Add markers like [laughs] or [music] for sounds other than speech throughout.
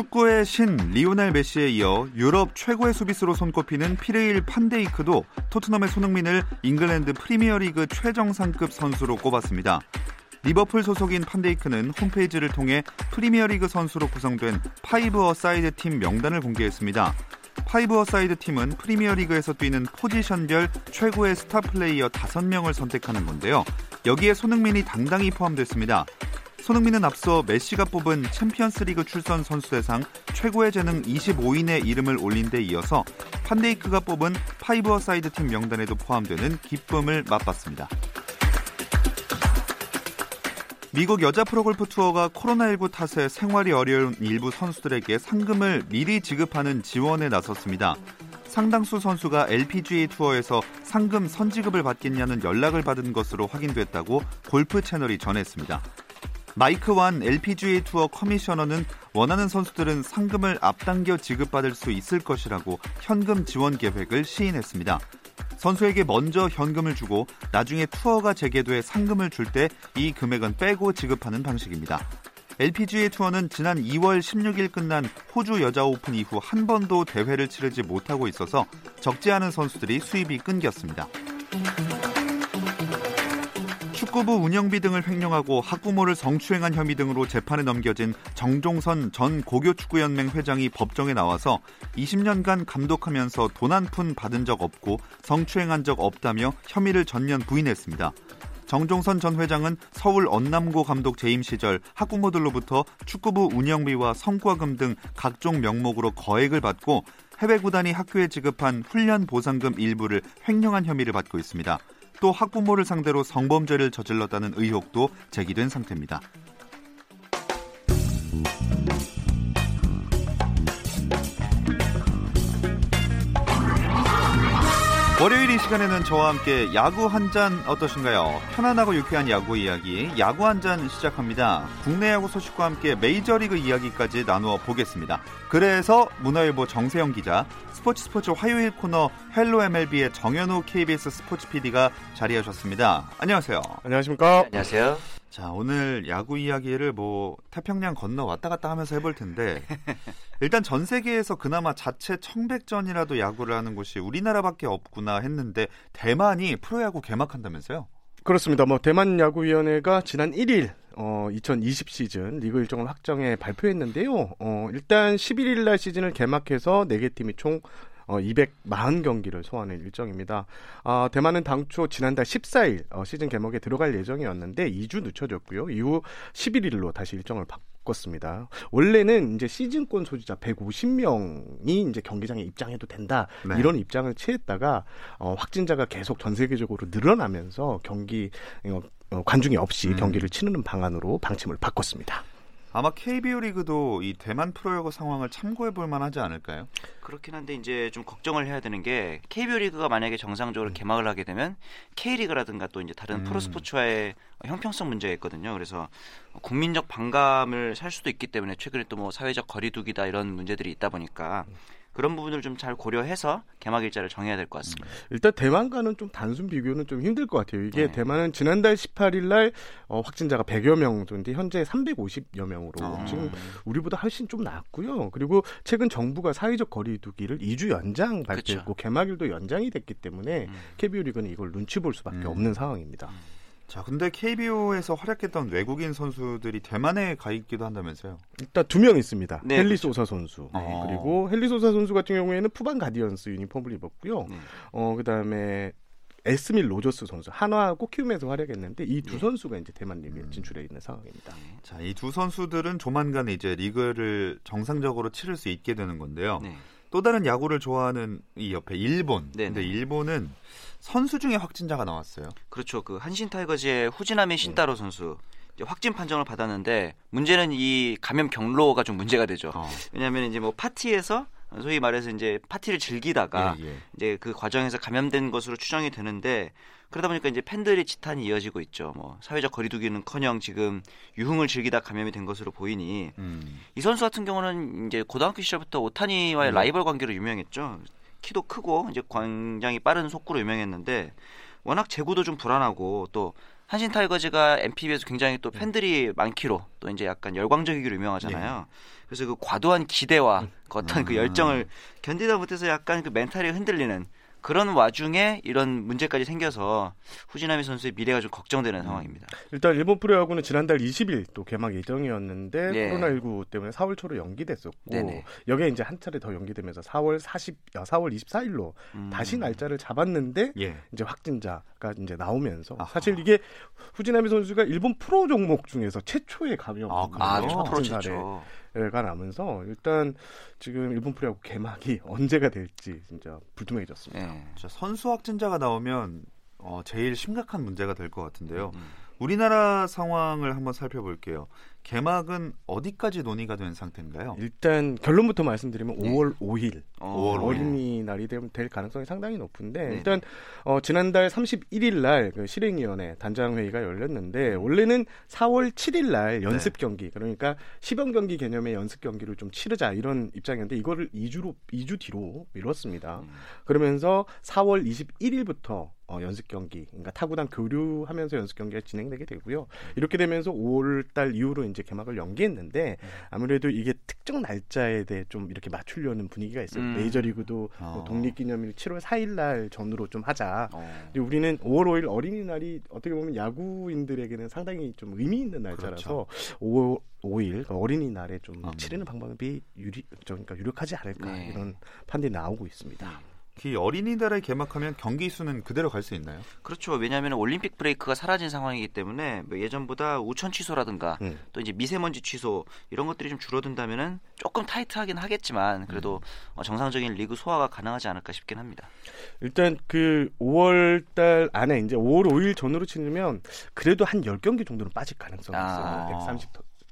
축구의 신 리오넬 메시에 이어 유럽 최고의 수비수로 손꼽히는 피르힐 판데이크도 토트넘의 손흥민을 잉글랜드 프리미어리그 최정상급 선수로 꼽았습니다. 리버풀 소속인 판데이크는 홈페이지를 통해 프리미어리그 선수로 구성된 five-a-side 팀 명단을 공개했습니다. five-a-side 팀은 프리미어리그에서 뛰는 포지션별 최고의 스타 플레이어 5명을 선택하는 건데요. 여기에 손흥민이 당당히 포함됐습니다. 손흥민은 앞서 메시가 뽑은 챔피언스리그 출전 선수 대상 최고의 재능 25인의 이름을 올린 데 이어서 판데이크가 뽑은 five-a-side 팀 명단에도 포함되는 기쁨을 맛봤습니다. 미국 여자 프로골프 투어가 코로나19 탓에 생활이 어려운 일부 선수들에게 상금을 미리 지급하는 지원에 나섰습니다. 상당수 선수가 LPGA 투어에서 상금 선지급을 받겠냐는 연락을 받은 것으로 확인됐다고 골프 채널이 전했습니다. 마이크 완 LPGA 투어 커미셔너는 원하는 선수들은 상금을 앞당겨 지급받을 수 있을 것이라고 현금 지원 계획을 시인했습니다. 선수에게 먼저 현금을 주고 나중에 투어가 재개돼 상금을 줄 때 이 금액은 빼고 지급하는 방식입니다. LPGA 투어는 지난 2월 16일 끝난 호주 여자 오픈 이후 한 번도 대회를 치르지 못하고 있어서 적지 않은 선수들이 수입이 끊겼습니다. 축구부 운영비 등을 횡령하고 학부모를 성추행한 혐의 등으로 재판에 넘겨진 정종선 전 고교축구연맹 회장이 법정에 나와서 20년간 감독하면서 돈 한 푼 받은 적 없고 성추행한 적 없다며 혐의를 전면 부인했습니다. 정종선 전 회장은 서울 언남고 감독 재임 시절 학부모들로부터 축구부 운영비와 성과금 등 각종 명목으로 거액을 받고 해외 구단이 학교에 지급한 훈련 보상금 일부를 횡령한 혐의를 받고 있습니다. 또 학부모를 상대로 성범죄를 저질렀다는 의혹도 제기된 상태입니다. 월요일 이 시간에는 저와 함께 야구 한 잔 어떠신가요? 편안하고 유쾌한 야구 이야기, 야구 한 잔 시작합니다. 국내 야구 소식과 함께 메이저리그 이야기까지 나누어 보겠습니다. 그래서 문화일보 정세영 기자, 스포츠 스포츠 화요일 코너 Hello MLB의 정현호 KBS 스포츠 PD가 자리하셨습니다. 안녕하세요. 안녕하십니까? 네, 안녕하세요. 자, 오늘 야구 이야기를 뭐 태평양 건너 왔다 갔다 하면서 해볼 텐데 [laughs] 일단 전 세계에서 그나마 자체 청백전이라도 야구를 하는 곳이 우리나라밖에 없구나 했는데 대만이 프로야구 개막한다면서요? 그렇습니다. 뭐 대만 야구위원회가 지난 1일 어, 2020 시즌 리그 일정을 확정해 발표했는데요. 어, 일단 11일 날 시즌을 개막해서 4개 팀이 총 어, 240경기를 소화하는 일정입니다. 어, 대만은 당초 지난달 14일 어, 시즌 개막에 들어갈 예정이었는데 2주 늦춰졌고요. 이후 11일로 다시 일정을 바꿨습니다. 원래는 이제 시즌권 소지자 150명이 이제 경기장에 입장해도 된다 네. 이런 입장을 취했다가 어, 확진자가 계속 전 세계적으로 늘어나면서 경기 어, 어, 관중이 없이 음. 경기를 치르는 방안으로 방침을 바꿨습니다. 아마 KBO 리그도 이 대만 프로야구 상황을 참고해 볼 만하지 않을까요? 그렇긴 한데 이제 좀 걱정을 해야 되는 게 KBO 리그가 만약에 정상적으로 개막을 하게 되면 K리그라든가 또 이제 다른 음. 프로 스포츠와의 형평성 문제가 있거든요. 그래서 국민적 반감을 살 수도 있기 때문에 최근에 또 뭐 사회적 거리두기다 이런 문제들이 있다 보니까 그런 부분을 좀 잘 고려해서 개막 일자를 정해야 될 것 같습니다. 일단 대만과는 좀 단순 비교는 좀 힘들 것 같아요. 이게 네. 대만은 지난달 18일 날 어, 확진자가 100여 명 정도인데 현재 350여 명으로 어. 지금 우리보다 훨씬 좀 낮고요. 그리고 최근 정부가 사회적 거리두기를 2주 연장 발표했고 개막일도 연장이 됐기 때문에 음. KBO 리그는 이걸 눈치 볼 수밖에 음. 없는 상황입니다. 자, 근데 KBO에서 활약했던 외국인 선수들이 대만에 가 있기도 한다면서요? 일단 두 명 있습니다. 네, 헨리 소사 선수 어. 그리고 헨리 소사 선수 같은 경우에는 푸방 가디언스 유니폼을 입었고요. 네. 어 그다음에 에스밀 로저스 선수 한화하고 키움에서 활약했는데 이두 네. 선수가 이제 대만 리그에 진출해 있는 상황입니다. 자, 이 두 선수들은 조만간 이제 리그를 정상적으로 치를 수 있게 되는 건데요. 네. 또 다른 야구를 좋아하는 이 옆에 일본. 네네. 근데 일본은 선수 중에 확진자가 나왔어요. 그렇죠. 그 한신 타이거즈의 후지나미 신따로 선수 확진 판정을 받았는데 문제는 이 감염 경로가 좀 문제가 되죠. 어. 왜냐하면 이제 뭐 파티에서 소위 말해서 이제 파티를 즐기다가 예, 예. 이제 그 과정에서 감염된 것으로 추정이 되는데 그러다 보니까 이제 팬들의 지탄이 이어지고 있죠. 뭐 사회적 거리두기는커녕 지금 유흥을 즐기다 감염이 된 것으로 보이니 음. 이 선수 같은 경우는 이제 고등학교 시절부터 오타니와의 네. 라이벌 관계로 유명했죠. 키도 크고 이제 굉장히 빠른 속구로 유명했는데 워낙 제구도 좀 불안하고 또 한신 타이거즈가 NPB에서 굉장히 또 팬들이 많기로 또 이제 약간 열광적이기로 유명하잖아요. 그래서 그 과도한 기대와 그 어떤 그 아. 열정을 견디다 못해서 약간 그 멘탈이 흔들리는 그런 와중에 이런 문제까지 생겨서 후지나미 선수의 미래가 좀 걱정되는 상황입니다. 일단 일본 프로야구는 지난달 20일 또 개막 예정이었는데 네. 코로나19 때문에 4월 초로 연기됐었고 네네. 여기에 이제 한 차례 더 연기되면서 4월 40, 아, 4월 24일로 음. 다시 날짜를 잡았는데 예. 이제 확진자가 이제 나오면서 아하. 사실 이게 후지나미 선수가 일본 프로 종목 중에서 최초의 감염 아? 아, 어, 프로 확진 최초. 사례가 나면서 일단 지금 일본 프로야구 개막이 [laughs] 언제가 될지 진짜 불투명해졌습니다. 예. 자, 선수 확진자가 나오면 어, 제일 심각한 문제가 될 것 같은데요. 음. 우리나라 상황을 한번 살펴볼게요. 개막은 어디까지 논의가 된 상태인가요? 일단 결론부터 말씀드리면 네. 5월 5일 어, 5월 어린이날이 될, 될 가능성이 상당히 높은데 네. 일단 어, 지난달 31일 날 그 실행위원회 단장 회의가 열렸는데 원래는 4월 7일 날 연습 경기 그러니까 시범 경기 개념의 연습 경기를 좀 치르자 이런 입장이었는데 이거를 2주로 2주 뒤로 미뤘습니다. 음. 그러면서 4월 21일부터 어, 연습 경기, 그러니까 타구단 교류하면서 연습 경기가 진행되게 되고요. 이렇게 되면서 5월 달 이후로 이제 개막을 연기했는데 아무래도 이게 특정 날짜에 대해 좀 이렇게 맞추려는 분위기가 있어요. 음. 메이저리그도 어. 뭐 독립기념일 7월 4일 날 전후로 좀 하자. 어. 근데 우리는 5월 5일 어린이날이 어떻게 보면 야구인들에게는 상당히 좀 의미 있는 날짜라서 5월 5일 어린이날에 좀 그렇죠. 음. 치르는 방법이 유리, 그러니까 유력하지 않을까 네. 이런 판단이 나오고 있습니다. 이 어린이날에 개막하면 경기 수는 그대로 갈 수 있나요? 그렇죠. 왜냐하면 올림픽 브레이크가 사라진 상황이기 때문에 뭐 예전보다 우천 취소라든가 음. 또 이제 미세먼지 취소 이런 것들이 좀 줄어든다면은 조금 타이트하긴 하겠지만 그래도 어, 정상적인 리그 소화가 가능하지 않을까 싶긴 합니다. 일단 그 5월 달 안에 이제 5월 5일 전후로 치르면 그래도 한 10경기 정도는 빠질 가능성이 아. 있어요.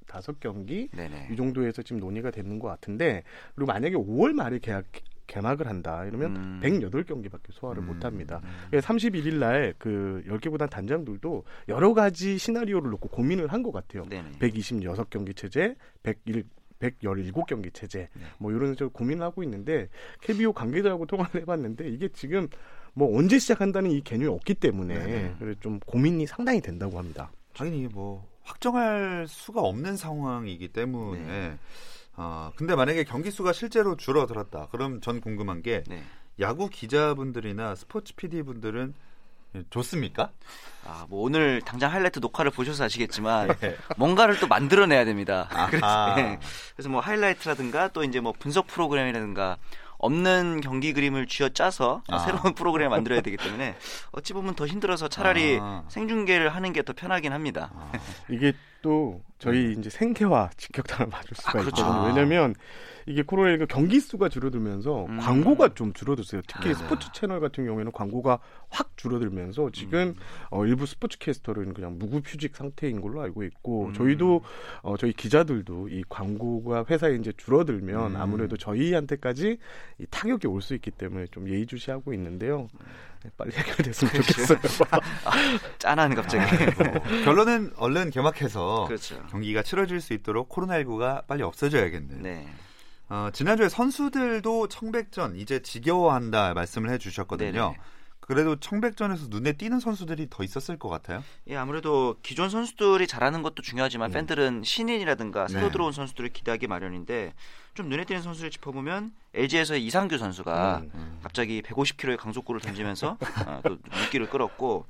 135경기 네네. 이 정도에서 지금 논의가 되는 것 같은데 그리고 만약에 5월 말에 계약 개막을 한다 이러면 음. 108경기밖에 소화를 음. 못 합니다. 31일 날 그 10개 구단 단장들도 여러 가지 시나리오를 놓고 고민을 한 것 같아요. 네네. 126경기 체제, 101 117경기 체제 뭐 이런 식으로 고민을 하고 있는데 KBO 관계자하고 통화를 해봤는데 이게 지금 뭐 언제 시작한다는 이 개념이 없기 때문에 네네. 그래서 좀 고민이 상당히 된다고 합니다. 당연히 뭐 확정할 수가 없는 상황이기 때문에 네. 어, 근데 만약에 경기 수가 실제로 줄어들었다. 그럼 전 궁금한 게 네. 야구 기자분들이나 스포츠 PD 분들은 좋습니까? 아, 뭐 오늘 당장 하이라이트 녹화를 보셔서 아시겠지만 [laughs] 네. 뭔가를 또 만들어내야 됩니다. [laughs] 그래서. 네. 그래서 뭐 하이라이트라든가 또 이제 뭐 분석 프로그램이라든가 없는 경기 그림을 쥐어짜서 아. 새로운 프로그램을 만들어야 되기 때문에 어찌 보면 더 힘들어서 차라리 아. 생중계를 하는 게 더 편하긴 합니다. [laughs] 이게 또 저희 이제 생계와 직격탄을 맞을 수가 아, 그렇죠. 있거든요. 아. 왜냐하면 이게 코로나19 경기 수가 줄어들면서 음. 광고가 좀 줄어들었어요. 특히 아. 스포츠 채널 같은 경우에는 광고가 확 줄어들면서 지금 어, 일부 스포츠 캐스터는 그냥 무급휴직 상태인 걸로 알고 있고 음. 저희도 어, 저희 기자들도 이 광고가 회사에 이제 줄어들면 음. 아무래도 저희한테까지 이 타격이 올 수 있기 때문에 좀 예의주시하고 있는데요. 네, 빨리 해결됐으면 좋겠어요. [laughs] 짠하네 갑자기. 뭐 결론은 얼른 개막해서 그렇죠. 경기가 치러질 수 있도록 코로나19가 빨리 없어져야겠네요. 네. 어, 지난주에 선수들도 청백전 이제 지겨워한다 말씀을 해주셨거든요. 네네. 그래도 청백전에서 눈에 띄는 선수들이 더 있었을 것 같아요. 예, 아무래도 기존 선수들이 잘하는 것도 중요하지만 음. 팬들은 신인이라든가 새로 네. 들어온 선수들을 기대하기 마련인데 좀 눈에 띄는 선수를 짚어보면 LG에서의 이상규 선수가 음. 갑자기 150km의 강속구를 던지면서 [laughs] 어, 또 눈길을 끌었고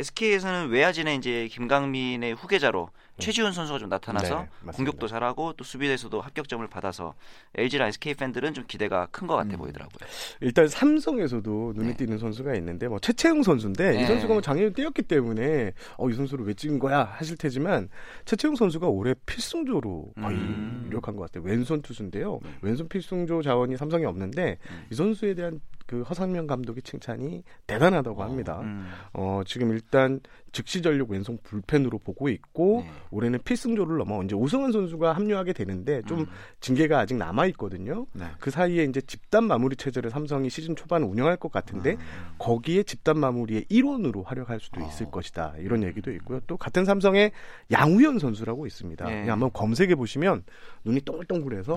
SK에서는 외야진의 이제 김강민의 후계자로 최지훈 선수가 좀 나타나서 네. 공격도 잘하고 또 수비에서도 합격점을 받아서 LG랑 SK 팬들은 좀 기대가 큰 것 같아 음. 보이더라고요. 일단 삼성에서도 눈에 네. 띄는 선수가 있는데 뭐 최채영 선수인데 네. 이 선수가 뭐 작년에 뛰었기 때문에 어 이 선수를 왜 찍은 거야 하실 테지만 최채영 선수가 올해 필승조로 음. 유력한 것 같아요. 왼손 투수인데요. 네. 왼손 필승조 자원이 삼성에 없는데 음. 이 선수에 대한 그 허상명 감독의 칭찬이 대단하다고 합니다. 음. 어, 지금 일단 즉시 전력 왼손 불펜으로 보고 있고 네. 올해는 필승조를 넘어 이제 오승환 선수가 합류하게 되는데 좀 음. 징계가 아직 남아 있거든요. 네. 그 사이에 이제 집단 마무리 체제를 삼성이 시즌 초반 운영할 것 같은데 음. 거기에 집단 마무리의 일원으로 활약할 수도 있을 어. 것이다 이런 얘기도 있고요. 또 같은 삼성에 양우현 선수라고 있습니다. 네. 한번 검색해 보시면 눈이 동글동글해서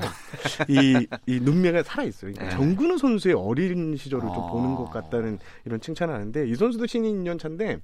이, 이 눈매가 살아 있어요. 그러니까 네. 정근우 선수의 어린 시절을 좀 어. 보는 것 같다는 이런 칭찬을 하는데 이 선수도 신인 2년 차인데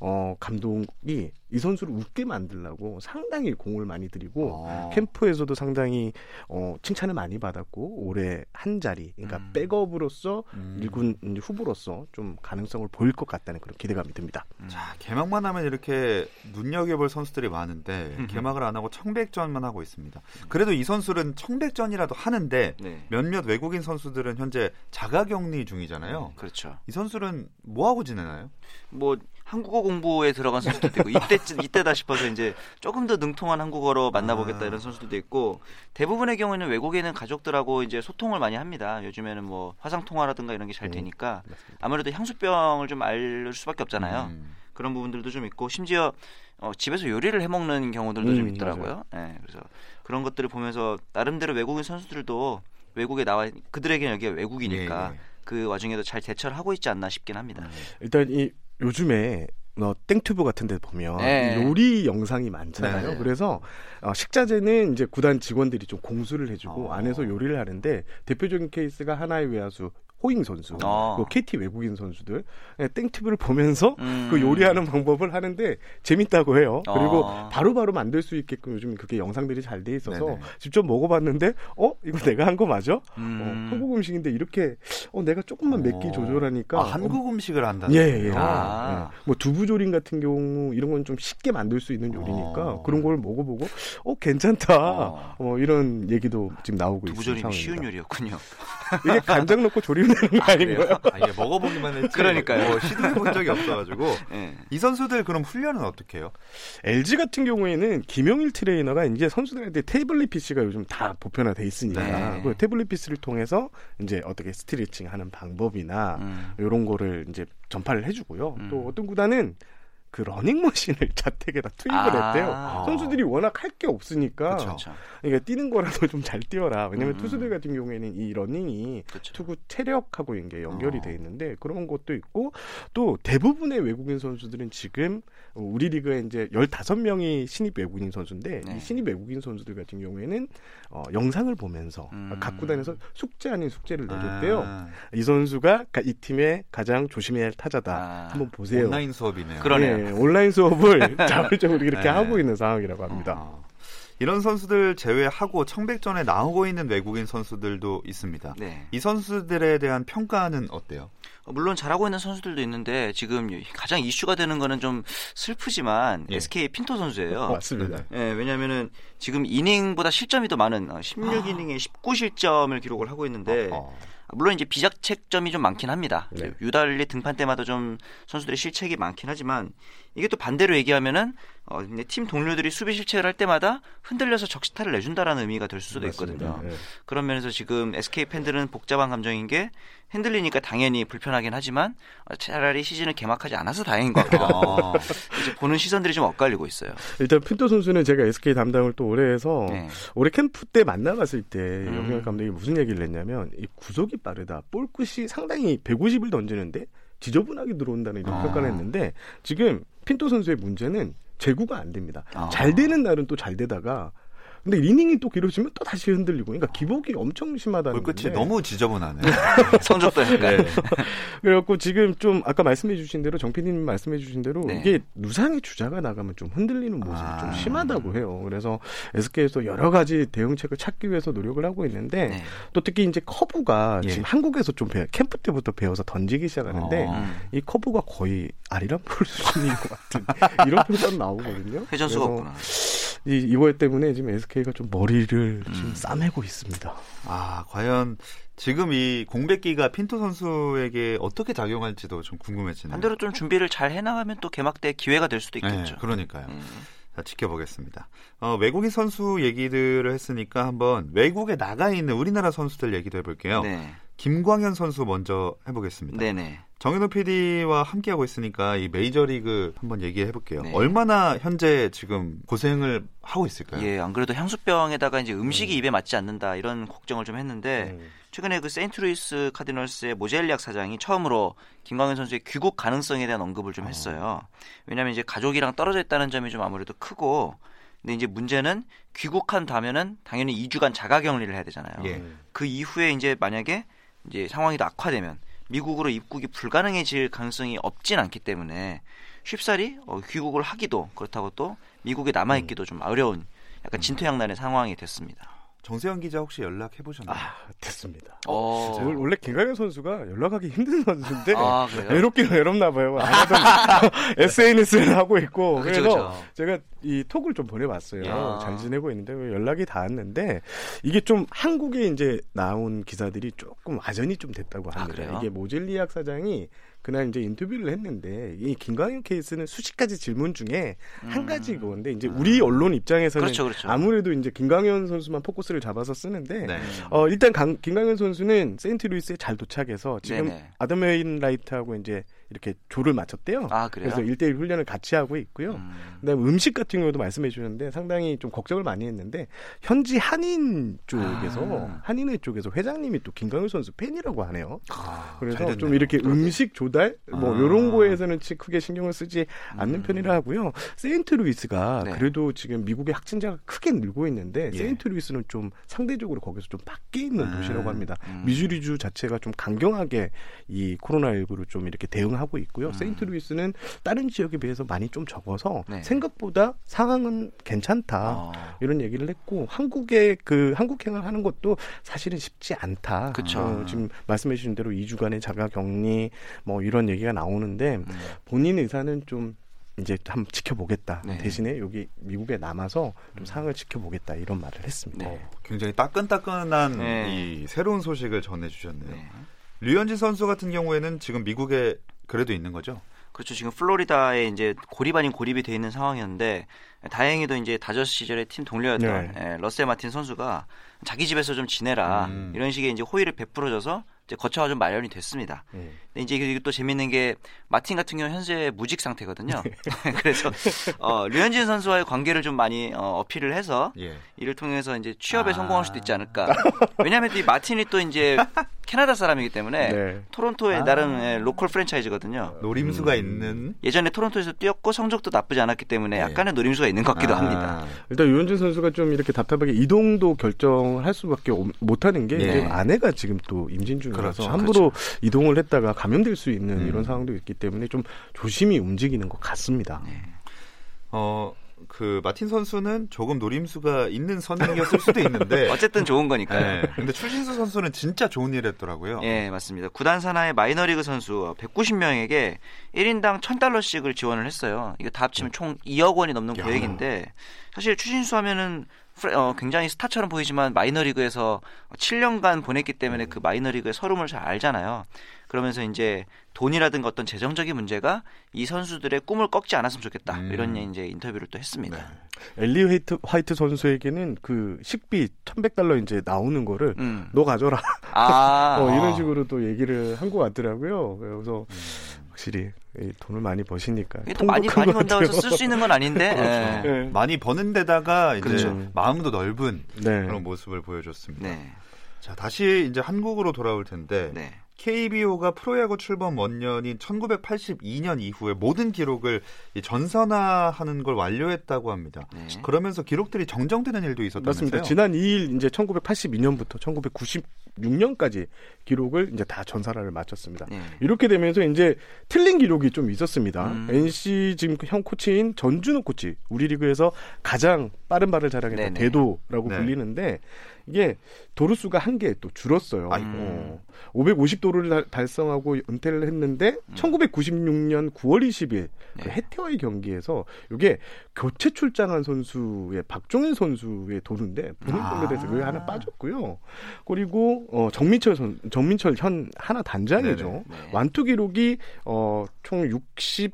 어 감독이 이 선수를 웃게 만들려고 상당히 공을 많이 들이고 어. 캠프에서도 상당히 어, 칭찬을 많이 받았고 올해 한 자리 그러니까 음. 백업으로서 음. 일군 후보로서 좀 가능성을 보일 것 같다는 그런 기대감이 듭니다. 자, 개막만 하면 이렇게 눈여겨볼 선수들이 많은데 개막을 안 하고 청백전만 하고 있습니다. 그래도 이 선수는 청백전이라도 하는데 네. 몇몇 외국인 선수들은 현재 자가격리 중이잖아요. 그렇죠. 이 선수는 뭐 하고 지내나요? 뭐 한국어 공부에 들어간 선수들도 있고 이때 이때다 싶어서 이제 조금 더 능통한 한국어로 만나보겠다 아. 이런 선수들도 있고 대부분의 경우에는 외국에는 가족들하고 이제 소통을 많이 합니다. 요즘에는 뭐 화상 통화라든가 이런 게잘 음, 되니까 아무래도 향수병을 좀 알 수밖에 없잖아요. 음. 그런 부분들도 좀 있고 심지어 어, 집에서 요리를 해 먹는 경우들도 좀 음, 있더라고요. 예, 그래서 그런 것들을 보면서 나름대로 외국인 선수들도 외국에 나와 그들에게는 여기가 외국이니까 예, 예. 그 와중에도 잘 대처를 하고 있지 않나 싶긴 합니다. 음. 일단 이 요즘에 뭐 땡튜브 같은 데 보면 네. 이 요리 영상이 많잖아요. 네. 그래서 어, 식자재는 이제 구단 직원들이 좀 공수를 해주고 어. 안에서 요리를 하는데 대표적인 케이스가 한화의 외야수 호잉 선수, 어. 그 KT 외국인 선수들 네, 땡튜브를 보면서 음. 그 요리하는 방법을 하는데 재밌다고 해요. 그리고 어. 바로 바로 만들 수 있게끔 요즘 그게 영상들이 잘 돼 있어서 네네. 직접 먹어봤는데 어 이거 내가 한 거 맞아? 음. 어, 한국 음식인데 이렇게 어 내가 조금만 맵기 어. 조절하니까 아, 한국 음식을 한다. 예, 예. 아. 예. 뭐 두부조림 같은 경우 이런 건 좀 쉽게 만들 수 있는 요리니까 어. 그런 걸 먹어보고 어 괜찮다. 어. 어, 이런 얘기도 지금 나오고 두부조림이 상황입니다. 쉬운 요리였군요. 이게 간장 넣고 조리면 되는 거 아닌가요? 아, 이게 먹어보기만 했지. 그러니까요. 뭐 시도해본 적이 없어가지고. 예. [laughs] 이 선수들 그럼 훈련은 어떻게 해요? LG 같은 경우에는 김영일 트레이너가 이제 선수들한테 태블릿 PC가 요즘 다 보편화돼 있으니까 네. 그 태블릿 PC를 통해서 이제 어떻게 스트레칭 하는 방법이나 음. 이런 거를 이제 전파를 해주고요. 음. 또 어떤 구단은 그 러닝머신을 [laughs] 자택에다 투입을 아. 했대요. 선수들이 워낙 할 게 없으니까 그쵸. 그러니까 뛰는 거라도 좀 잘 뛰어라. 왜냐면 음. 투수들 같은 경우에는 이 러닝이 그렇죠. 투구 체력하고 이게 연결이 어. 돼 있는데 그런 것도 있고 또 대부분의 외국인 선수들은 지금 우리 리그에 이제 15명이 신입 외국인 선수인데 네. 이 신입 외국인 선수들 같은 경우에는 어, 영상을 보면서 음. 각 구단에서 숙제 아닌 숙제를 내줬대요. 아, 이 선수가 가- 이 팀의 가장 조심해야 할 타자다. 아. 한번 보세요. 온라인 수업이네요. 그러네요. 예, 온라인 수업을 [laughs] 자발적으로 이렇게 네. 하고 있는 상황이라고 합니다. 어. 이런 선수들 제외하고 청백전에 나오고 있는 외국인 선수들도 있습니다. 네. 이 선수들에 대한 평가는 어때요? 어, 물론 잘하고 있는 선수들도 있는데 지금 가장 이슈가 되는 거는 좀 슬프지만 예. SK 핀토 선수예요. 맞습니다. 예, 왜냐면은 지금 이닝보다 실점이 더 많은 16이닝에 19실점을 기록을 하고 있는데 아. 어. 물론 이제 비자책점이 좀 많긴 합니다. 네. 유달리 등판 때마다 좀 선수들의 실책이 많긴 하지만 이게 또 반대로 얘기하면은 어, 팀 동료들이 수비 실책을 할 때마다 흔들려서 적시타를 내준다라는 의미가 될 수도 있거든요. 맞습니다. 예. 그런 면에서 지금 SK 팬들은 복잡한 감정인 게 흔들리니까 당연히 불편하긴 하지만 어, 차라리 시즌을 개막하지 않아서 다행인 것 하고 어. [laughs] 이제 보는 시선들이 좀 엇갈리고 있어요. 일단 핀토 선수는 제가 SK 담당을 또 오래 해서 네. 올해 캠프 때 만나봤을 때 음. 영현 감독이 무슨 얘기를 했냐면 이 구속이 빠르다. 볼 끝이 상당히 150을 던지는데 지저분하게 들어온다는 이런 아. 평가를 했는데 지금 핀토 선수의 문제는 제구가 안 됩니다. 아. 잘 되는 날은 또 잘 되다가 근데 이닝이 또 길어지면 또 다시 흔들리고 그러니까 기복이 엄청 심하다는 볼끝이 건데 너무 지저분하네. [laughs] 성적도 약간 네. 그래갖고 지금 좀 아까 말씀해 주신 대로 정PD님 말씀해 주신 대로 네. 이게 누상의 주자가 나가면 좀 흔들리는 모습이 아. 좀 심하다고 해요. 그래서 SK에서 여러 가지 대응책을 찾기 위해서 노력을 하고 있는데 네. 또 특히 이제 커브가 예. 지금 한국에서 좀 배, 캠프 때부터 배워서 던지기 시작하는데 어. 음. 이 커브가 거의 아리랑 볼 수준인 것 같은 이런 [laughs] 표현 나오거든요. 회전수가 없구나. 이 이거 때문에 지금 SK 가 좀 머리를 음. 지금 싸매고 있습니다. 아, 과연 지금 이 공백기가 핀토 선수에게 어떻게 작용할지도 좀 궁금해지네요. 반대로 좀 준비를 잘 해나가면 또 개막 때 기회가 될 수도 네, 있겠죠. 그러니까요. 음. 자, 지켜보겠습니다. 어, 외국인 선수 얘기들을 했으니까 한번 외국에 나가 있는 우리나라 선수들 얘기도 해볼게요. 네. 김광현 선수 먼저 해보겠습니다. 네네. 정현호 PD와 함께하고 있으니까 이 메이저리그 한번 얘기해 볼게요. 네. 얼마나 현재 지금 고생을 하고 있을까요? 예, 안 그래도 향수병에다가 이제 음식이 음. 입에 맞지 않는다 이런 걱정을 좀 했는데 음. 최근에 그 세인트루이스 카디널스의 모젤리악 사장이 처음으로 김광현 선수의 귀국 가능성에 대한 언급을 좀 했어요. 왜냐하면 이제 가족이랑 떨어져 있다는 점이 좀 아무래도 크고, 근데 이제 문제는 귀국한 다면은 당연히 2주간 자가 격리를 해야 되잖아요. 예. 그 이후에 이제 만약에 이제 상황이 더 악화되면 미국으로 입국이 불가능해질 가능성이 없진 않기 때문에 쉽사리 어, 귀국을 하기도 그렇다고 또 미국에 남아 있기도 좀 어려운 약간 진퇴양난의 상황이 됐습니다. 정세현 기자 혹시 연락해 보셨나요? 아, 됐습니다. 어, 원- 원래 김강현 선수가 연락하기 힘든 선수인데 아? 외롭긴 외롭나 봐요. 안 하던 SNS를 하고 있고 그쵸, 그래서 그쵸. 제가 이 톡을 좀 보내봤어요. 야. 잘 지내고 있는데 왜 연락이 닿았는데 이게 좀 한국에 이제 나온 기사들이 조금 와전이 좀 됐다고 아, 합니다. 그래요? 이게 모젤리악 사장이 그날 이제 인터뷰를 했는데 이 김광현 케이스는 수십 가지 질문 중에 한 음. 가지 그건데 이제 우리 언론 입장에서는 그렇죠, 그렇죠. 아무래도 이제 김광현 선수만 포커스를 잡아서 쓰는데 네. 어, 일단 강- 김강현 선수는 세인트루이스에 잘 도착해서 지금. 아담 웨인라이트하고 이제 이렇게 조를 맞췄대요. 아 그래요? 그래서 1대1 훈련을 같이 하고 있고요. 음. 그다음에 음식 같은 경우도 말씀해 주셨는데 상당히 좀 걱정을 많이 했는데 현지 한인 쪽에서 아. 한인회 쪽에서 회장님이 또 김광현 선수 팬이라고 하네요. 아, 그래서. 좀 이렇게 음식 조달 뭐 아. 이런 거에서는 치- 크게 신경을 쓰지 않는 음. 편이라 하고요. 세인트루이스가 네. 그래도 지금 미국의 확진자가 크게 늘고 있는데 예. 세인트루이스는 좀 상대적으로 거기서 좀 밖에 있는 음. 도시라고 합니다. 음. 미주리주 자체가 좀 강경하게 이 코로나19를 좀 이렇게 대응 하고 있고요. 음. 세인트루이스는 다른 지역에 비해서 많이 좀 적어서 네. 생각보다 상황은 괜찮다. 어. 이런 얘기를 했고 한국의 그 한국행을 하는 것도 사실은 쉽지 않다. 그쵸. 어, 지금 말씀해 주신 대로 2주간의 자가 격리 뭐 이런 얘기가 나오는데 음. 본인 의사는 좀 이제 한번 지켜보겠다. 네. 대신에 여기 미국에 남아서 좀 상황을 지켜보겠다 이런 말을 했습니다. 네. 굉장히 따끈따끈한 네. 이 새로운 소식을 전해주셨네요. 네. 류현진 선수 같은 경우에는 지금 미국에 그래도 있는 거죠? 그렇죠. 지금 플로리다에 이제 고립 아닌 고립이 돼 있는 상황이었는데 다행히도 이제 다저스 시절의 팀 동료였던 네. 예, 러셀 마틴 선수가 자기 집에서 좀 지내라 음. 이런 식의 이제 호의를 베풀어줘서 이제 거처가 좀 마련이 됐습니다. 음. 근데 이제 이게 또 재밌는 게 마틴 같은 경우 는 현재 무직 상태거든요. [laughs] 그래서 어, 류현진 선수와의 관계를 좀 많이 어, 어필을 해서 예. 이를 통해서 이제 취업에 아. 성공할 수도 있지 않을까. 왜냐하면 이 마틴이 또 이제 [laughs] 캐나다 사람이기 때문에 네. 토론토의 아. 나름 예, 로컬 프랜차이즈거든요. 노림수가 음. 있는 예전에 토론토에서 뛰었고 성적도 나쁘지 않았기 때문에 네. 약간의 노림수가 있는 것 같기도 아. 합니다. 일단 류현진 선수가 좀 이렇게 답답하게 이동도 결정을 할 수밖에 없- 못하는 게 네. 아내가 지금 또 임신 중 이라서 그렇죠, 함부로 이동을 했다가 감염될 수 있는 음. 이런 상황도 있기 때문에 좀 조심히 움직이는 것 같습니다. 네. 어, 그 마틴 선수는 조금 노림수가 있는 선행이었을 수도 있는데 [laughs] 어쨌든 좋은 거니까요. 네. 근데 추신수 선수는 진짜 좋은 일 했더라고요. 예, 맞습니다. 구단 산하의 마이너리그 선수 190명에게 1인당 1000달러씩을 지원을 했어요. 이거 다 합치면 총 2억 원이 넘는 야. 계획인데 사실 추신수 하면은 어, 굉장히 스타처럼 보이지만 마이너리그에서 7년간 보냈기 때문에 그 마이너리그의 서름을 잘 알잖아요. 그러면서 이제 돈이라든가 어떤 재정적인 문제가 이 선수들의 꿈을 꺾지 않았으면 좋겠다. 음. 이런 이제 인터뷰를 또 했습니다. 네. 엘리 화이트, 화이트 선수에게는 그 식비 1100달러 이제 나오는 거를 음. 너 가져라. 아, [laughs] 어, 이런 식으로 또 얘기를 한 것 같더라고요. 그래서 음. 확실히 이 돈을 많이 버시니까. 또 많이 많이 것 번다고 해서. 쓸 수 있는 건 아닌데. [laughs] 예. 네. 많이 버는 데다가 이제 그렇죠. 마음도 넓은 네. 그런 모습을 보여줬습니다. 네. 자, 다시 이제 한국으로 돌아올 텐데 네. KBO가 프로야구 출범 원년인 1982년 이후에 모든 기록을 이 전산화하는 걸 완료했다고 합니다. 네. 그러면서 기록들이 정정되는 일도 있었다면서요? 맞습니다. 지난 2일 이제 1982년부터 1996년까지 기록을 이제 다 전사를 마쳤습니다. 네. 이렇게 되면서 이제 틀린 기록이 좀 있었습니다. 음. NC 지금 형 코치인 전준호 코치, 우리 리그에서 가장 빠른 발을 자랑했던 네네. 대도라고 네. 불리는데 이게 도루 수가 한 개 또 줄었어요. 아이고. 어, 550도루를 달성하고 은퇴를 했는데 1996년 9월 20일 그 음. 네. 해태와의 경기에서 이게 교체 출장한 선수의 박종현 선수의 도루인데 본인 아. 걸로 돼서 그게 하나 빠졌고요. 그리고 어, 정민철 선 정민철 현 하나 단장이죠. 네네. 네. 완투 기록이 어, 총 60,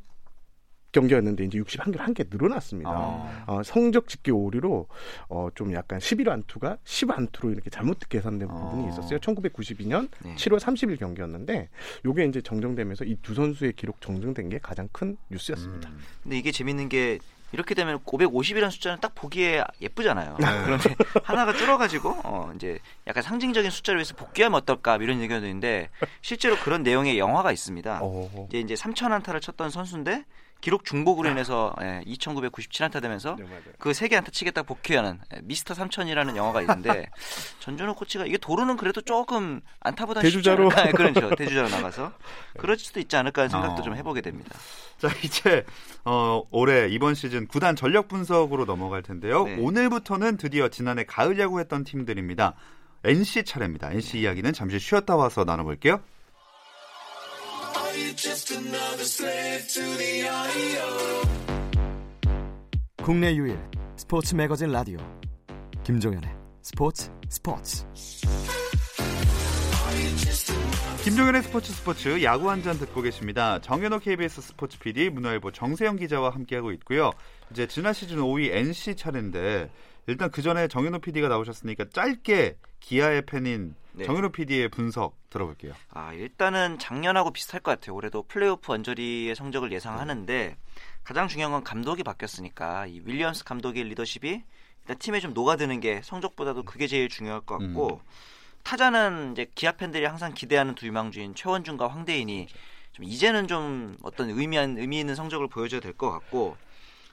경기였는데 이제 61개 한개 늘어났습니다. 아. 어, 성적 집계 오류로 어, 좀 약간 11안투가 10안투로 이렇게 잘못 계산된 아. 부분이 있었어요. 1992년 네. 7월 30일 경기였는데 요게 이제 정정되면서 이 두 선수의 기록 정정된 게 가장 큰 뉴스였습니다. 음. 근데 이게 재밌는 게 이렇게 되면 550이라는 숫자는 딱 보기에 예쁘잖아요. 네. 그런데 하나가 줄어가지고 어 이제 약간 상징적인 숫자로 해서 복귀하면 어떨까 이런 의견도 있는데 실제로 그런 내용의 영화가 있습니다. 어. 이제 이제 3천 안타를 쳤던 선수인데 기록 중복으로 인해서 예, 2,997안타 되면서 네, 맞아요. 그세 개 안타 치겠다 복귀하는 예, 미스터 삼천이라는 영화가 있는데 [laughs] 전준호 코치가 이게 도루는 그래도 조금 안타보다 대주자로. 그렇죠 대주자로 [laughs] 나가서 그럴 수도 있지 않을까 하는 생각도 어. 좀 해보게 됩니다. 자 이제 어, 올해 이번 시즌 구단 전력 분석으로 넘어갈 텐데요. 네. 오늘부터는 드디어 지난해 가을 야구했던 팀들입니다. NC 차례입니다. NC 이야기는 잠시 쉬었다 와서 나눠볼게요. 국내 유일 스포츠 매거진 라디오 김종현의 스포츠 스포츠 김종현의 스포츠 스포츠 야구 한 잔 듣고 계십니다. 정현호 KBS 스포츠 PD 문화일보 정세영 기자와 함께하고 있고요. 이제 지난 시즌 5위 NC 차례인데 일단 그 전에 정현호 PD가 나오셨으니까 짧게 기아의 팬인 네. 정현호 PD의 분석 들어볼게요. 아, 일단은 작년하고 비슷할 것 같아요. 올해도 플레이오프 언저리의 성적을 예상하는데 가장 중요한 건 감독이 바뀌었으니까 이 윌리엄스 감독의 리더십이 일단 팀에 좀 녹아드는 게 성적보다도 그게 제일 중요할 것 같고 타자는 이제 기아 팬들이 항상 기대하는 두 유망주인 최원준과 황대인이 좀 이제는 좀 어떤 의미한 의미 있는 성적을 보여줘야 될 것 같고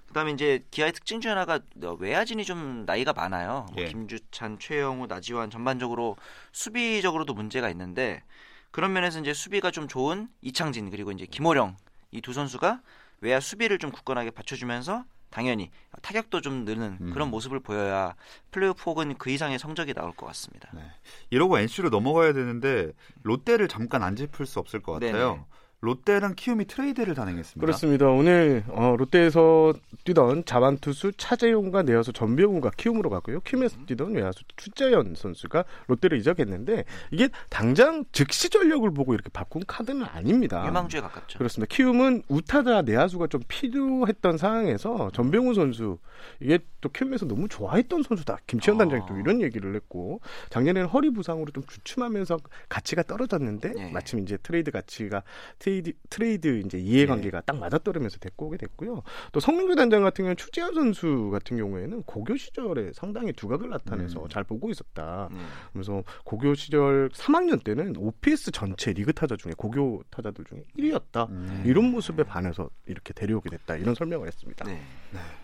그다음에 이제 기아의 특징 중 하나가 외야진이 좀 나이가 많아요. 뭐 예. 김주찬, 최영우, 나지완 전반적으로 수비적으로도 문제가 있는데 그런 면에서 이제 수비가 좀 좋은 이창진 그리고 이제 김호령 이 두 선수가 외야 수비를 좀 굳건하게 받쳐주면서 당연히 타격도 좀 느는 음. 그런 모습을 보여야 플레이오프 혹은 그 이상의 성적이 나올 것 같습니다. 네. 이러고 NC로 넘어가야 되는데 롯데를 잠깐 안 짚을 수 없을 것 같아요. 네네. 롯데랑 키움이 트레이드를 단행했습니다. 그렇습니다. 오늘 어, 롯데에서 뛰던 좌완 투수 차재용과 내야수 전병우가 키움으로 갔고요. 키움에서 뛰던 외야수 추재현 선수가 롯데로 이적했는데 이게 당장 즉시 전력을 보고 이렇게 바꾼 카드는 아닙니다. 유망주에 가깝죠. 그렇습니다. 키움은 우타자 내야수가 좀 필요했던 상황에서 전병우 선수 이게 또 키움에서 너무 좋아했던 선수다. 김치현 아. 단장이 또 이런 얘기를 했고 작년에는 허리 부상으로 좀 주춤하면서 가치가 떨어졌는데 예. 마침 이제 트레이드 가치가 트레이드 트레이드 이제 이해관계가 딱 맞아떨어지면서 데리고 오게 됐고요. 또 성민규 단장 같은 경우는 추재현 선수 같은 경우에는 고교 시절에 상당히 두각을 나타내서 음. 잘 보고 있었다. 음. 그래서 고교 시절 3학년 때는 OPS 전체 리그 타자 중에 고교 타자들 중에 1위였다. 음. 이런 모습에 반해서 이렇게 데려오게 됐다. 이런 설명을 했습니다. 네.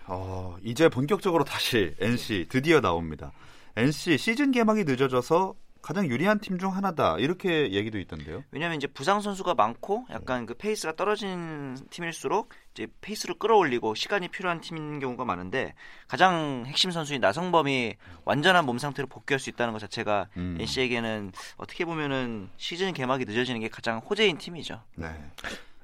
어, 이제 본격적으로 다시 NC 드디어 나옵니다. NC 시즌 개막이 늦어져서 가장 유리한 팀 중 하나다 이렇게 얘기도 있던데요. 왜냐하면 이제 부상 선수가 많고 약간 그 페이스가 떨어진 팀일수록 이제 페이스를 끌어올리고 시간이 필요한 팀인 경우가 많은데 가장 핵심 선수인 나성범이 완전한 몸 상태로 복귀할 수 있다는 것 자체가 음. NC에게는 어떻게 보면은 시즌 개막이 늦어지는 게 가장 호재인 팀이죠. 네.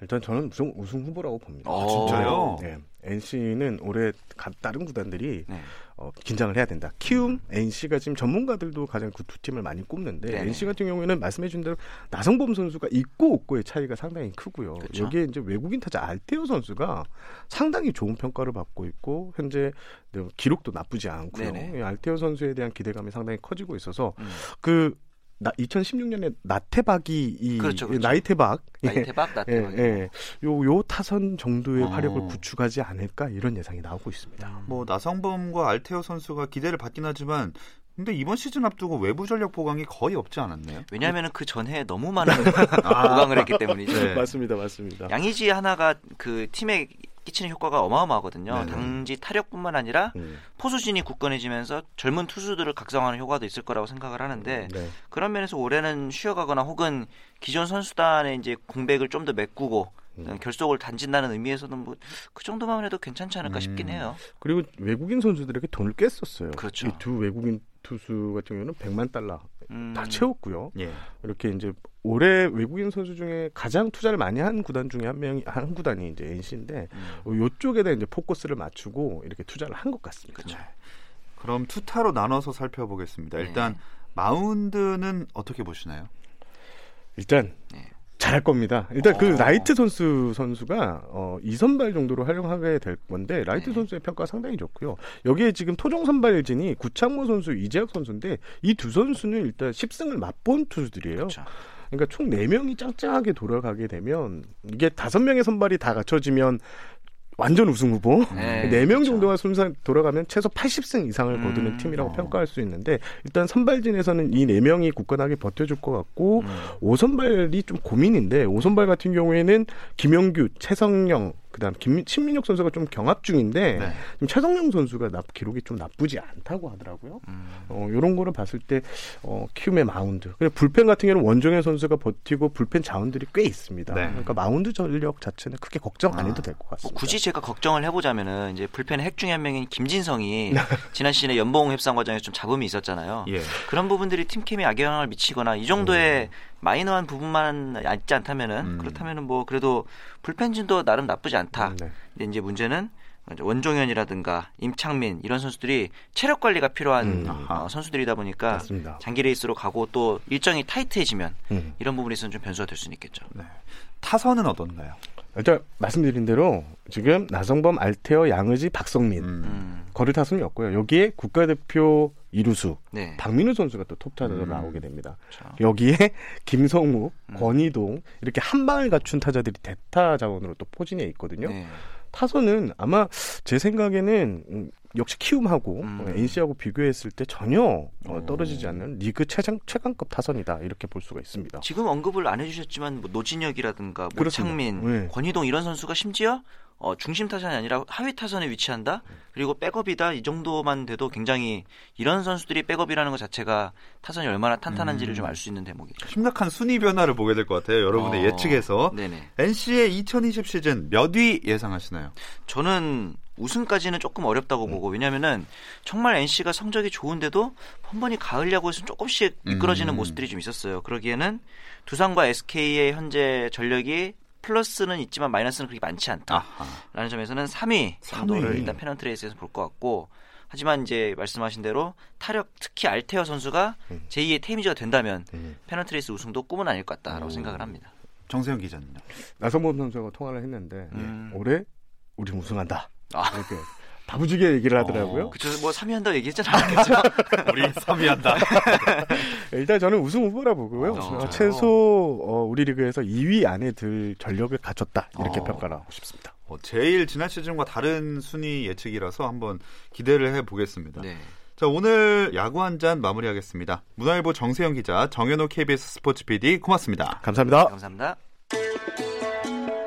일단 저는 우승, 우승 후보라고 봅니다. 아, 진짜요? 네. NC는 올해 가- 다른 구단들이 네. 어, 긴장을 해야 된다. 키움, NC가 지금 전문가들도 가장 그 두 팀을 많이 꼽는데 네네. NC 같은 경우에는 말씀해준 대로 나성범 선수가 있고 없고의 차이가 상당히 크고요. 그쵸. 여기에 이제 외국인 타자 알테오 선수가 상당히 좋은 평가를 받고 있고 현재 네, 기록도 나쁘지 않고요. 네네. 이 알테오 선수에 대한 기대감이 상당히 커지고 있어서 음. 그 나, 2016년에 나태박이 이 그렇죠, 그렇죠. 나이테박 나이테박 나테박. 예, 예. 요, 요 타선 정도의 어. 화력을 구축하지 않을까 이런 예상이 나오고 있습니다. 뭐 나성범과 알테오 선수가 기대를 받긴 하지만 근데 이번 시즌 앞두고 외부 전력 보강이 거의 없지 않았나요? 왜냐하면 그 전해 너무 많은 [laughs] 보강을 했기 때문이죠. 네. 맞습니다, 맞습니다. 양의지 하나가 그 팀에 끼치는 효과가 어마어마하거든요. 네네. 당지 타력뿐만 아니라 음, 포수진이 굳건해지면서 젊은 투수들을 각성하는 효과도 있을 거라고 생각을 하는데 네. 그런 면에서 올해는 쉬어가거나 혹은 기존 선수단의 이제 공백을 좀 더 메꾸고 음. 결속을 단진다는 의미에서는 뭐 그 정도만 해도 괜찮지 않을까 음. 싶긴 해요. 그리고 외국인 선수들에게 돈을 꽤 썼어요. 그렇죠. 이 두 외국인 투수 같은 경우는 100만 달러 음, 다 채웠고요. 예. 이렇게 이제 올해 외국인 선수 중에 가장 투자를 많이 한 구단 중에 한 명이 한 구단이 이제 NC인데 음. 요쪽에다 이제 포커스를 맞추고 이렇게 투자를 한 것 같습니다. 그렇죠. 그럼 투타로 나눠서 살펴보겠습니다. 네. 일단 마운드는 어떻게 보시나요? 일단 네. 잘할 겁니다. 일단 그 어. 라이트 선수 선수가 어, 2선발 정도로 활용하게 될 건데 라이트 네. 선수의 평가 가 상당히 좋고요. 여기에 지금 토종 선발진이 구창모 선수, 이재학 선수인데 이 두 선수는 일단 10승을 맛본 투수들이에요. 그렇죠. 그러니까 총 4명이 짱짱하게 돌아가게 되면 이게 5명의 선발이 다 갖춰지면 완전 우승 후보. 네, 네, 명 그렇죠. 정도가 순서 돌아가면 최소 80승 이상을 음, 거두는 팀이라고 어. 평가할 수 있는데 일단 선발진에서는 이 네 명이 굳건하게 버텨줄 것 같고 음. 오선발이 좀 고민인데 오선발 같은 경우에는 김영규, 최성영, 그다음 김, 신민혁 선수가 좀 경합 중인데 네. 지금 최성영 선수가 나, 기록이 좀 나쁘지 않다고 하더라고요. 음. 어, 이런 거를 봤을 때 어, 키움의 마운드. 그리고 불펜 같은 경우는 원종현 선수가 버티고 불펜 자원들이 꽤 있습니다. 네. 그러니까 마운드 전력 자체는 크게 걱정 안 해도 아, 될것뭐 같습니다. 굳이 제가 걱정을 해보자면은 이제 불펜의 핵 중에 한 명인 김진성이 네. [laughs] 지난 시즌에 연봉 협상 과정에서 좀 잡음이 있었잖아요. 예. 그런 부분들이 팀 케미에 악영향을 미치거나 이 정도의 마이너한 부분만 있지 않다면은 음. 그렇다면은 뭐 그래도 불펜진도 나름 나쁘지 않다. 네. 근데 이제 문제는 원종현이라든가 임창민 이런 선수들이 체력 관리가 필요한 음. 어, 선수들이다 보니까 맞습니다. 장기 레이스로 가고 또 일정이 타이트해지면 음. 이런 부분에 있어서는 좀 변수가 될 수는 있겠죠. 네. 타선은 어떤가요? 일단 말씀드린 대로 지금 나성범, 알테어, 양의지, 박석민 음. 음. 거를 타순이 없고요. 여기에 국가대표 이루수 네. 박민우 선수가 또 톱타자로 음. 나오게 됩니다. 그렇죠. 여기에 [laughs] 김성욱, 음. 권희동 이렇게 한 방을 갖춘 타자들이 대타 자원으로 또 포진해 있거든요. 네. 타선은 아마 제 생각에는 음, 역시 키움하고 음. 어, NC하고 비교했을 때 전혀 어, 오. 떨어지지 않는 리그 최장 최강급 타선이다 이렇게 볼 수가 있습니다. 지금 언급을 안 해주셨지만 뭐 노진혁이라든가 그렇습니다. 모창민, 네. 권희동 이런 선수가 심지어 어, 중심 타선이 아니라 하위 타선에 위치한다. 그리고 백업이다 이 정도만 돼도 굉장히 이런 선수들이 백업이라는 것 자체가 타선이 얼마나 탄탄한지를 음. 좀알 수 있는 대목이죠. 심각한 순위 변화를 보게 될 것 같아요. 여러분의 어, 예측에서 네네. NC의 2020 시즌 몇 위 예상하시나요? 저는 우승까지는 조금 어렵다고 보고 왜냐면은 정말 NC가 성적이 좋은데도 번번이 가을 야구에서 조금씩 미끄러지는 음. 모습들이 좀 있었어요. 그러기에는 두산과 SK의 현재 전력이 플러스는 있지만 마이너스는 그렇게 많지 않다라는 아하. 점에서는 3위 정도를 3위. 일단 페넌트 레이스에서 볼 것 같고 하지만 이제 말씀하신 대로 타력 특히 알테어 선수가 음. 제2의 테임즈가 된다면 음. 페넌트 레이스 우승도 꿈은 아닐 것 같다라고 오. 생각을 합니다. 정세영 기자는요? 나성범 선수가 통화를 했는데 음. 올해 우리 우승한다 아. 이렇게 바부지게 얘기를 하더라고요. 어. 그쵸 뭐 3위 한다고 얘기했잖아? 우리 3위 한다. [laughs] 일단 저는 우승 후보라 보고요. 어? 최소 어, 우리 리그에서 2위 안에 들 전력을 갖췄다 이렇게 어. 평가를 하고 싶습니다. 어, 제일 지난 시즌과 다른 순위 예측이라서 한번 기대를 해보겠습니다. 네. 자, 오늘 야구 한 잔 마무리하겠습니다. 문화일보 정세영 기자, 정현호 KBS 스포츠 PD 고맙습니다. 감사합니다. 감사합니다.